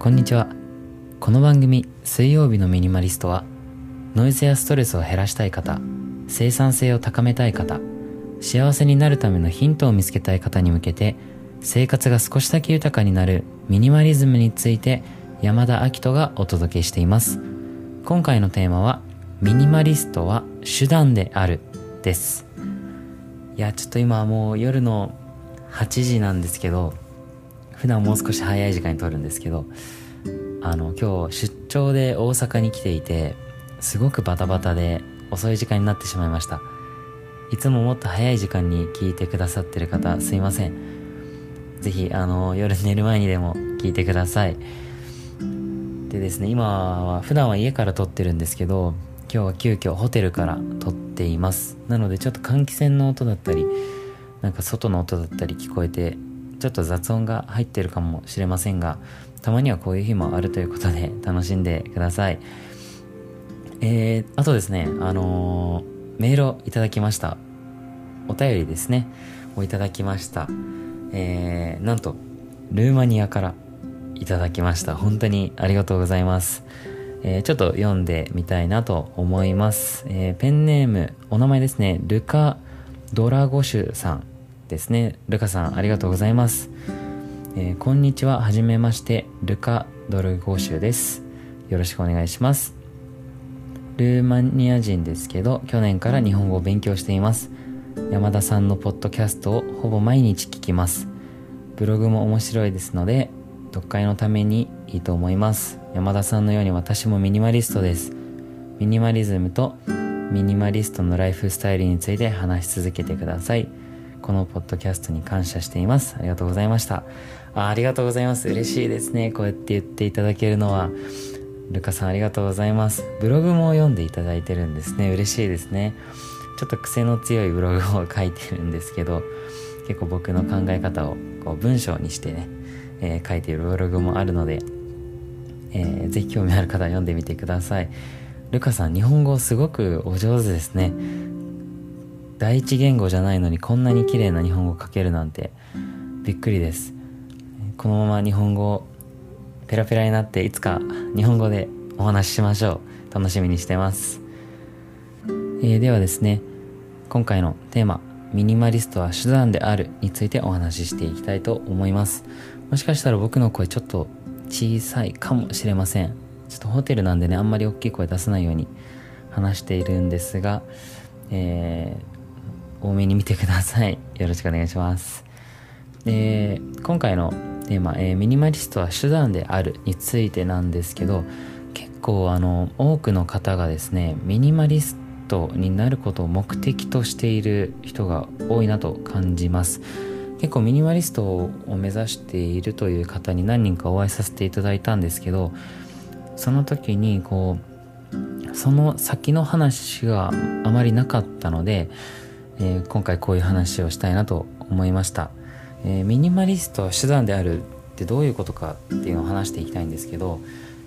こんにちは。この番組「水曜日のミニマリストは」ノイズやストレスを減らしたい方生産性を高めたい方幸せになるためのヒントを見つけたい方に向けて生活が少しだけ豊かになるミニマリズムについて山田明人がお届けしています。今回のテーマはミニマリストは手段であるです。いやちょっと今はもう夜の8時なんですけど普段もう少し早い時間に撮るんですけどあの今日出張で大阪に来ていてすごくバタバタで遅い時間になってしまいました。いつももっと早い時間に聞いてくださってる方すいません。是非あの夜寝る前にでも聞いてください。でですね今は普段は家から撮ってるんですけど今日は急遽ホテルから撮っています。なのでちょっと換気扇の音だったりなんか外の音だったり聞こえてちょっと雑音が入ってるかもしれませんがたまにはこういう日もあるということで 楽しんでください。えー、あとですねあのー、メールをいただきました。お便りですね。をいただきました。えー、なんとルーマニアからいただきました。本当にありがとうございます。えー、ちょっと読んでみたいなと思います、えー、ペンネームお名前ですね。ルカ・ドラゴシュさん。ですね。ルカさんありがとうございます、えー、こんにちは。はじめまして。ルカ・ドルゴシュです。よろしくお願いします。ルーマニア人ですけど去年から日本語を勉強しています。山田さんのポッドキャストをほぼ毎日聞きます。ブログも面白いですので読解のためにいいと思います。山田さんのように私もミニマリストです。ミニマリズムとミニマリストのライフスタイルについて話し続けてください。このポッドキャストに感謝しています。ありがとうございました。あありがとうございます。嬉しいですね。こうやって言っていただけるのは。ルカさんありがとうございます。ブログも読んでいただいてるんですね。嬉しいですね。ちょっと癖の強いブログを書いてるんですけど結構僕の考え方をこう文章にしてね、えー、書いているブログもあるので、えー、ぜひ興味ある方は読んでみてください。ルカさん日本語すごくお上手ですね。第一言語じゃないのにこんなに綺麗な日本語を書けるなんてびっくりです。このまま日本語ペラペラになっていつか日本語でお話ししましょう。楽しみにしてます、えー、ではですね今回のテーマミニマリストは手段であるについてお話ししていきたいと思います。もしかしたら僕の声ちょっと小さいかもしれません。ちょっとホテルなんでねあんまり大きい声出さないように話しているんですが、えー、多めに見てください。よろしくお願いします。で今回のテーマ、えー、ミニマリストは手段であるについてなんですけど結構あの多くの方がですねミニマリストになることを目的としている人が多いなと感じます。結構ミニマリストを目指しているという方に何人かお会いさせていただいたんですけどその時にこうその先の話があまりなかったのでえー、今回こういう話をしたいなと思いました、えー、ミニマリストは手段であるってどういうことかっていうのを話していきたいんですけど、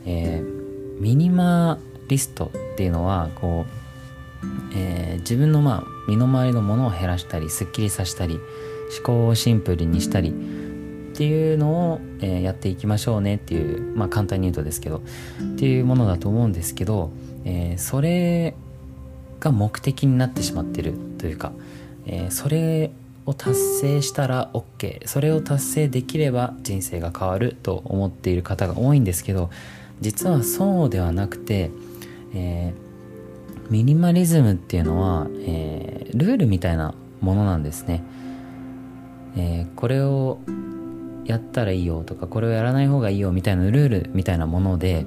えー、ミニマリストっていうのはこう、え自分のまあ身の回りのものを減らしたりすっきりさせたり思考をシンプルにしたりっていうのを、えやっていきましょうねっていうまあ簡単に言うとですけどっていうものだと思うんですけど、えそれが目的になってしまってるというか、えー、それを達成したら OK それを達成できれば人生が変わると思っている方が多いんですけど実はそうではなくて、えー、ミニマリズムっていうのは、えー、ルールみたいなものなんですね、えー、これをやったらいいよとかこれをやらない方がいいよみたいなルールみたいなもので、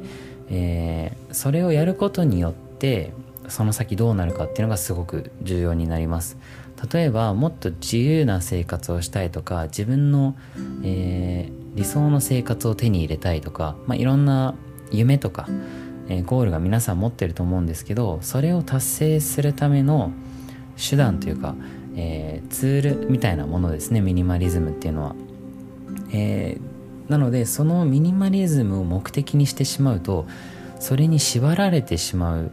えそれをやることによってその先どうなるかっていうのがすごく重要になります例えばもっと自由な生活をしたいとか自分の、えー、理想の生活を手に入れたいとか、まあ、いろんな夢とか、えー、ゴールが皆さん持ってると思うんですけどそれを達成するための手段というか、えー、ツールみたいなものですねミニマリズムっていうのは。え、なのでそのミニマリズムを目的にしてしまうとそれに縛られてしまう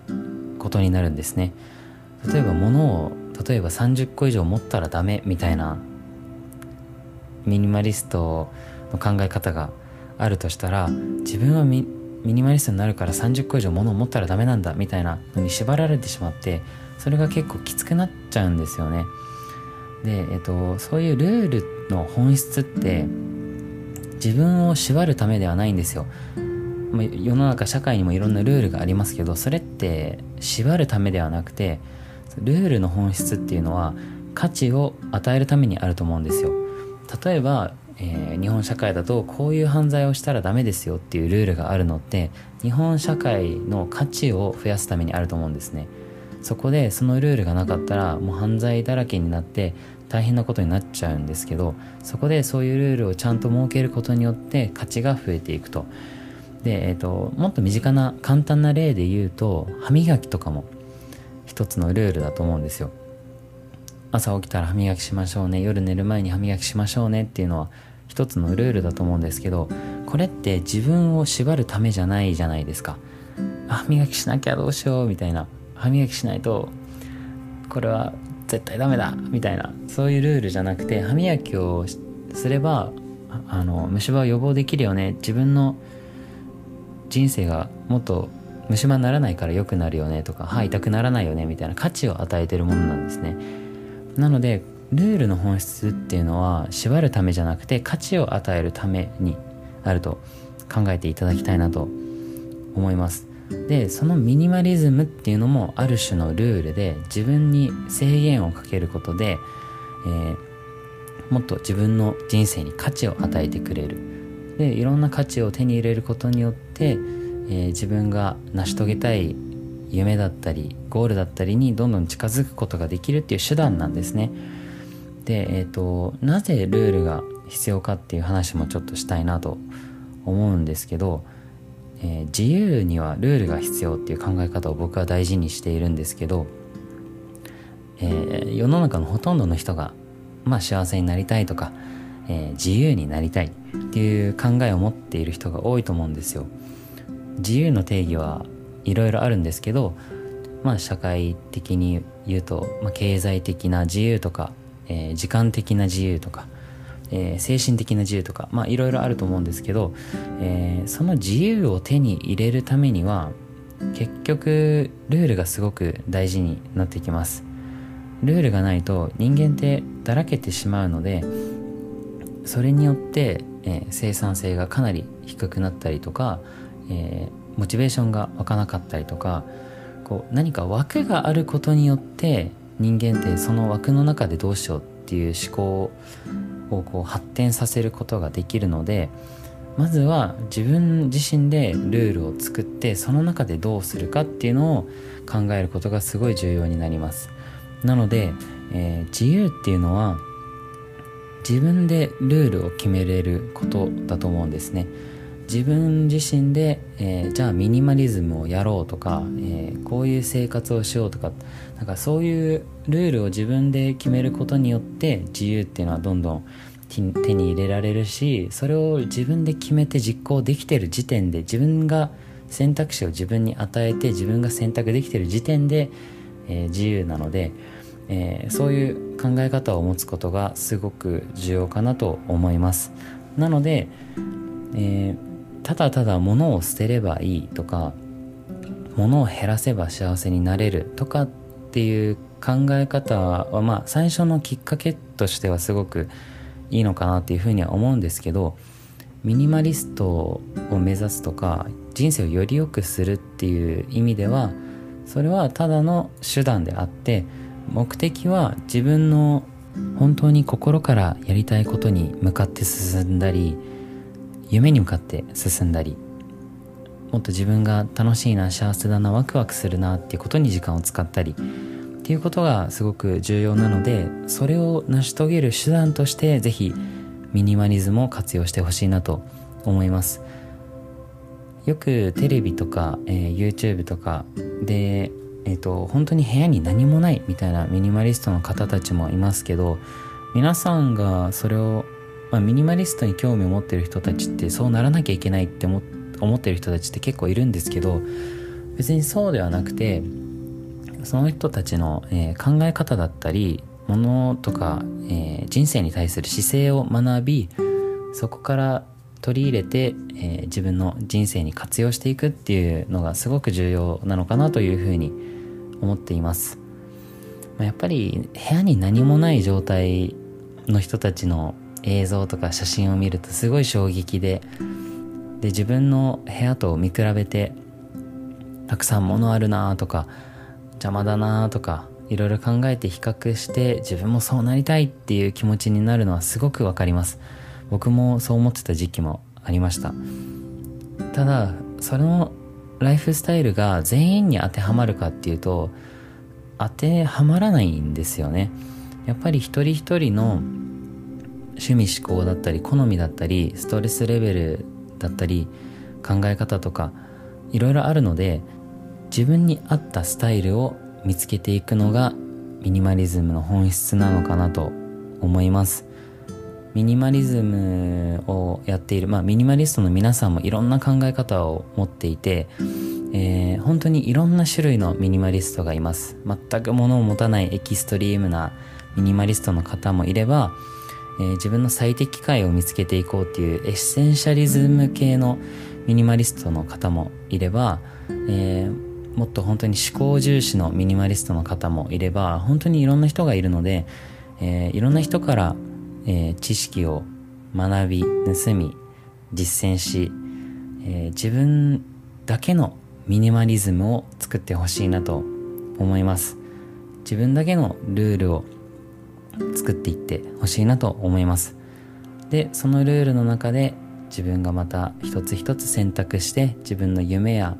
ことになるんですね例えば物を例えば30個以上持ったらダメみたいなミニマリストの考え方があるとしたら自分はミニマリストになるから30個以上物を持ったらダメなんだみたいなのに縛られてしまってそれが結構きつくなっちゃうんですよね。で、えっと、そういうルールの本質って自分を縛るためではないんですよ。世の中社会にもいろんなルールがありますけどそれって縛るためではなくてルールの本質っていうのは価値を与えるためにあると思うんですよ。例えば、えー、日本社会だとこういう犯罪をしたらダメですよっていうルールがあるのって日本社会の価値を増やすためにあると思うんですね。そこでそのルールがなかったらもう犯罪だらけになって大変なことになっちゃうんですけどそこでそういうルールをちゃんと設けることによって価値が増えていくと。で、えーと、もっと身近な簡単な例で言うと歯磨きとかも一つのルールだと思うんですよ。朝起きたら歯磨きしましょうね。夜寝る前に歯磨きしましょうねっていうのは一つのルールだと思うんですけどこれって自分を縛るためじゃないじゃないですか。歯磨きしなきゃどうしようみたいな。歯磨きしないとこれは絶対ダメだ。みたいな。そういうルールじゃなくて歯磨きをすればあの虫歯を予防できるよね。自分の人生がもっと虫歯にならないから良くなるよねとか歯痛くならないよねみたいな価値を与えてるものなんですね。なのでルールの本質っていうのは縛るためじゃなくて価値を与えるためにあると考えていただきたいなと思います。でそのミニマリズムっていうのもある種のルールで自分に制限をかけることで、えー、もっと自分の人生に価値を与えてくれる。でいろんな価値を手に入れることによって、えー、自分が成し遂げたい夢だったりゴールだったりにどんどん近づくことができるっていう手段なんですね。で、えーと、なぜルールが必要かっていう話もちょっとしたいなと思うんですけど、えー、自由にはルールが必要っていう考え方を僕は大事にしているんですけど、えー、世の中のほとんどの人が、まあ、幸せになりたいとか、えー、自由になりたいっていう考えを持っている人が多いと思うんですよ。自由の定義はいろいろあるんですけど、まあ、社会的に言うと、まあ、経済的な自由とか、えー、時間的な自由とか、えー、精神的な自由とかいろいろあると思うんですけど、えー、その自由を手に入れるためには結局ルールがすごく大事になってきますルールがないと人間ってだらけてしまうのでそれによって、えー、生産性がかなり低くなったりとか、えー、モチベーションが湧かなかったりとかこう何か枠があることによって人間ってその枠の中でどうしようっていう思考をこう発展させることができるのでまずは自分自身でルールを作ってその中でどうするかっていうのを考えることがすごい重要になります。なので、えー、自由っていうのは自分でルールを決めれることだと思うんですね。自分自身で、えー、じゃあミニマリズムをやろうとか、えー、こういう生活をしようとかなんかそういうルールを自分で決めることによって自由っていうのはどんどん手に入れられるしそれを自分で決めて実行できてる時点で自分が選択肢を自分に与えて自分が選択できてる時点で、えー、自由なので、えー、そういう考え方を持つことがすごく重要かなと思います。なので、えー、ただただ物を捨てればいいとか物を減らせば幸せになれるとかっていう考え方はまあ最初のきっかけとしてはすごくいいのかなっていうふうには思うんですけどミニマリストを目指すとか人生をより良くするっていう意味ではそれはただの手段であって目的は自分の本当に心からやりたいことに向かって進んだり夢に向かって進んだり。もっと自分が楽しいな幸せだなワクワクするなっていうことに時間を使ったり。っていうことがすごく重要なのでそれを成し遂げる手段として是非ミニマリズムを活用してほしいなと思います。よくテレビとか、えー、YouTube とかでえっ、ー、と本当に部屋に何もないみたいなミニマリストの方たちもいますけど皆さんがそれを、まあ、ミニマリストに興味を持ってる人たちってそうならなきゃいけないって思ってる人たちって結構いるんですけど別にそうではなくてその人たちの、えー、考え方だったりものとか、えー、人生に対する姿勢を学びそこから取り入れて、えー、自分の人生に活用していくっていうのがすごく重要なのかなというふうに思っています、ま、やっぱり部屋に何もない状態の人たちの映像とか写真を見るとすごい衝撃でで自分の部屋と見比べてたくさん物あるなとか邪魔だなとかいろいろ考えて比較して自分もそうなりたいっていう気持ちになるのはすごくわかります。僕もそう思ってた時期もありました。ただそのライフスタイルが全員に当てはまるかっていうと当てはまらないんですよね。やっぱり一人一人の趣味思考だったり好みだったりストレスレベルだったり考え方とかいろいろあるので自分に合ったスタイルを見つけていくのがミニマリズムの本質なのかなと思います。ミニマリズムをやっている、まあ、ミニマリストの皆さんもいろんな考え方を持っていて、えー、本当にいろんな種類のミニマリストがいます。全く物を持たないエキストリームなミニマリストの方もいれば、えー、自分の最適解を見つけていこうっていうエッセンシャリズム系のミニマリストの方もいれば、えー、もっと本当に思考重視のミニマリストの方もいれば本当にいろんな人がいるので、えー、いろんな人から、えー、知識を学び盗み実践し、えー、自分だけのミニマリズムを作ってほしいなと思います。自分だけのルールを作っていってほしいなと思います。でそのルールの中で自分がまた一つ一つ選択して自分の夢や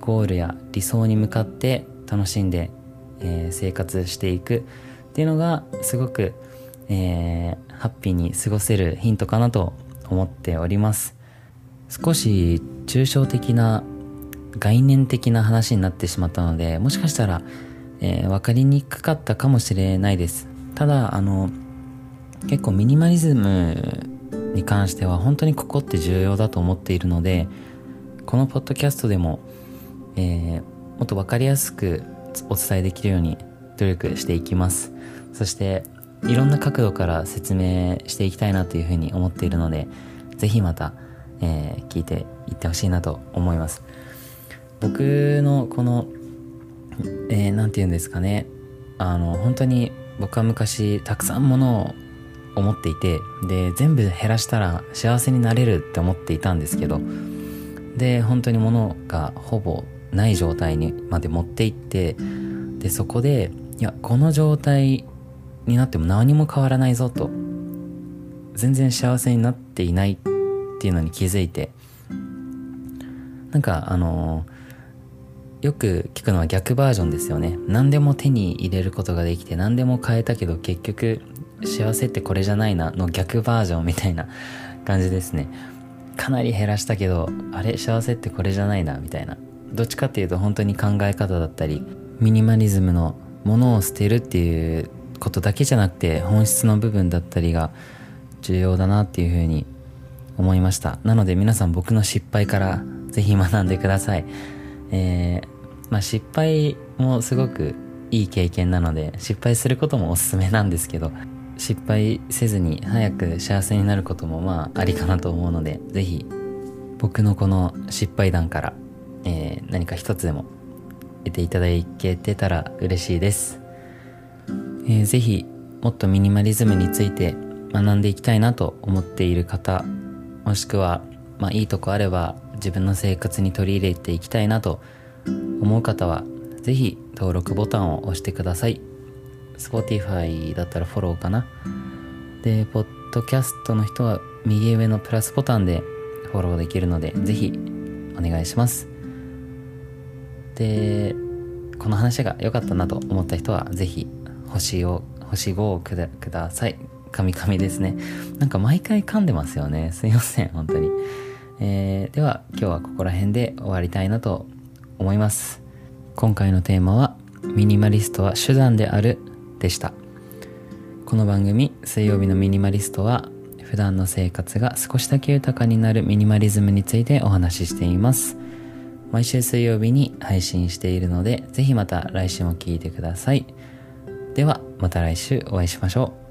ゴールや理想に向かって楽しんで、えー、生活していくっていうのがすごく、えー、ハッピーに過ごせるヒントかなと思っております。少し抽象的な概念的な話になってしまったのでもしかしたら、えー、分かりにくかったかもしれないです。ただあの結構ミニマリズムに関しては本当にここって重要だと思っているのでこのポッドキャストでも、えー、もっと分かりやすくお伝えできるように努力していきます。そしていろんな角度から説明していきたいなというふうに思っているので是非また、えー、聞いていってほしいなと思います。僕のこのえー、て言うんですかね。あの本当に僕は昔たくさんものを思っていてで全部減らしたら幸せになれるって思っていたんですけどで本当に物がほぼない状態にまで持っていってでそこでいやこの状態になっても何も変わらないぞと。全然幸せになっていないっていうのに気づいて。なんかあのよく聞くのは逆バージョンですよね。何でも手に入れることができて何でも変えたけど結局幸せってこれじゃないなの逆バージョンみたいな 感じですね。かなり減らしたけどあれ幸せってこれじゃないなみたいな。どっちかっていうと本当に考え方だったりミニマリズムのものを捨てるっていうことだけじゃなくて本質の部分だったりが重要だなっていうふうに思いました。なので皆さん僕の失敗からぜひ学んでください。えー、まあ失敗もすごくいい経験なので失敗することもおすすめなんですけど失敗せずに早く幸せになることもまあありかなと思うので是非僕のこの失敗談から、えー、何か一つでも得ていただけてたら嬉しいです、えー、ぜひもっとミニマリズムについて学んでいきたいなと思っている方もしくは、まあ、いいとこあれば自分の生活に取り入れていきたいなと思う方は是非登録ボタンを押してください Spotify だったらフォローかな。で、ポッドキャストの人は右上のプラスボタンでフォローできるので、ぜひお願いします。で、この話が良かったなと思った人は、ぜひ星を、星5をくだください。カミカミですね。なんか毎回噛んでますよね。すいません、本当に。えー、では今日はここら辺で終わりたいなと思います。今回のテーマは、ミニマリストは手段であるでしたこの番組水曜日のミニマリストは普段の生活が少しだけ豊かになるミニマリズムについてお話ししています毎週水曜日に配信しているのでぜひまた来週も聴いてくださいではまた来週お会いしましょう。